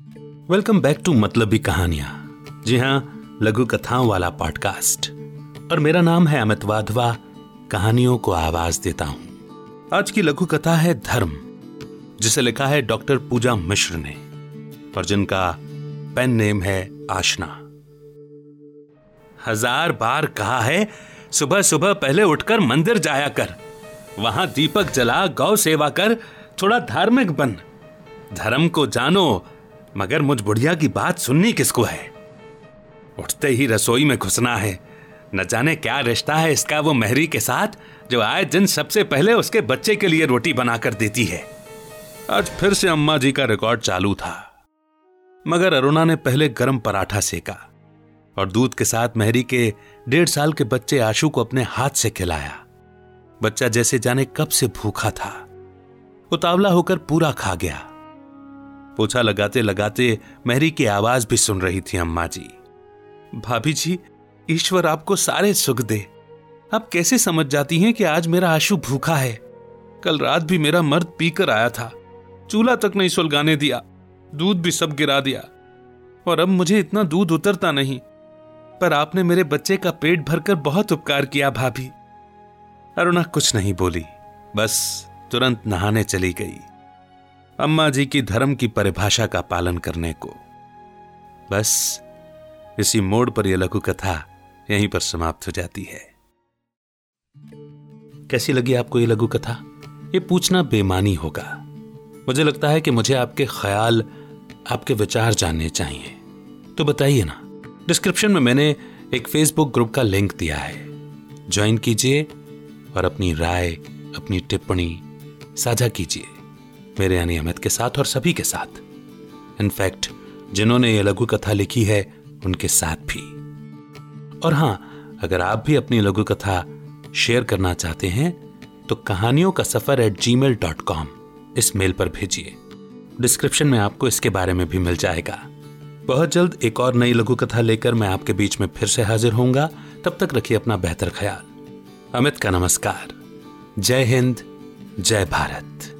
Welcome back to मतलबी कहानियाँ जी हाँ लघु कथाओं वाला पॉडकास्ट और मेरा नाम है अमित वाधवा, कहानियों को आवाज़ देता हूँ। आज की लघु कथा है धर्म, जिसे लिखा है डॉक्टर पूजा मिश्र ने, और जिनका पेन नेम है आशना। हज़ार बार कहा है, सुबह सुबह पहले उठकर मंदिर जाया कर। वहाँ दीपक जला, गौ सेवा कर, थोड़ा धार्मिक बन। धर्म को जानो मगर मुझ बुढ़िया की बात सुननी किसको है? उठते ही रसोई में घुसना है। न जाने क्या रिश्ता है इसका वो मेहरी के साथ, जो आए दिन सबसे पहले उसके बच्चे के लिए रोटी बनाकर देती है। आज फिर से अम्मा जी का रिकॉर्ड चालू था। मगर अरुणा ने पहले गर्म पराठा सेका और दूध के साथ मेहरी के डेढ़ साल के बच्चे आशु को अपने हाथ से खिलाया। बच्चा जैसे जाने कब से भूखा था। उतावला होकर पूरा खा गया। पोछा लगाते लगाते मेहरी की आवाज़ भी सुन रही थी अम्मा जी। भाभी जी, ईश्वर आपको सारे सुख दे। आप कैसे समझ जाती हैं कि आज मेरा आशु भूखा है? कल रात भी मेरा मर्द पीकर आया था। चूल्हा तक नहीं सुलगाने दिया। दूध भी सब गिरा दिया। और अब मुझे इतना दूध उतरता नहीं। पर आपने मेरे बच्चे का पेट भरकर बहुत उपकार किया भाभी। अरुणा कुछ नहीं बोली। बस तुरंत नहाने चली गई। अम्मा जी की धर्म की परिभाषा का पालन करने को। बस, इसी मोड़ पर यह लघु कथा यहीं पर समाप्त हो जाती है। कैसी लगी आपको यह लघु कथा ये पूछना बेमानी होगा। मुझे लगता है कि मुझे आपके ख्याल, आपके विचार जानने चाहिए। तो बताइए ना, डिस्क्रिप्शन में मैंने एक फेसबुक ग्रुप का लिंक दिया है। ज्वाइन कीजिए और अपनी राय, अपनी टिप्पणी साझा कीजिए। मेरे यानी अमित के साथ और सभी के साथ। इनफैक्ट जिन्होंने ये लघु कथा लिखी है, उनके साथ भी। और हाँ, अगर आप भी अपनी लघु कथा शेयर करना चाहते हैं तो कहानियों का सफ़र at ji mail dot com इस मेल पर भेजिए। डिस्क्रिप्शन में आपको इसके बारे में भी मिल जाएगा। बहुत जल्द एक और नई लघु कथा लेकर मैं आपके बीच में फिर से हाजिर होऊँगा। तब तक रखिए अपना बेहतर ख्याल। अमित का नमस्कार। जय हिंद, जय भारत।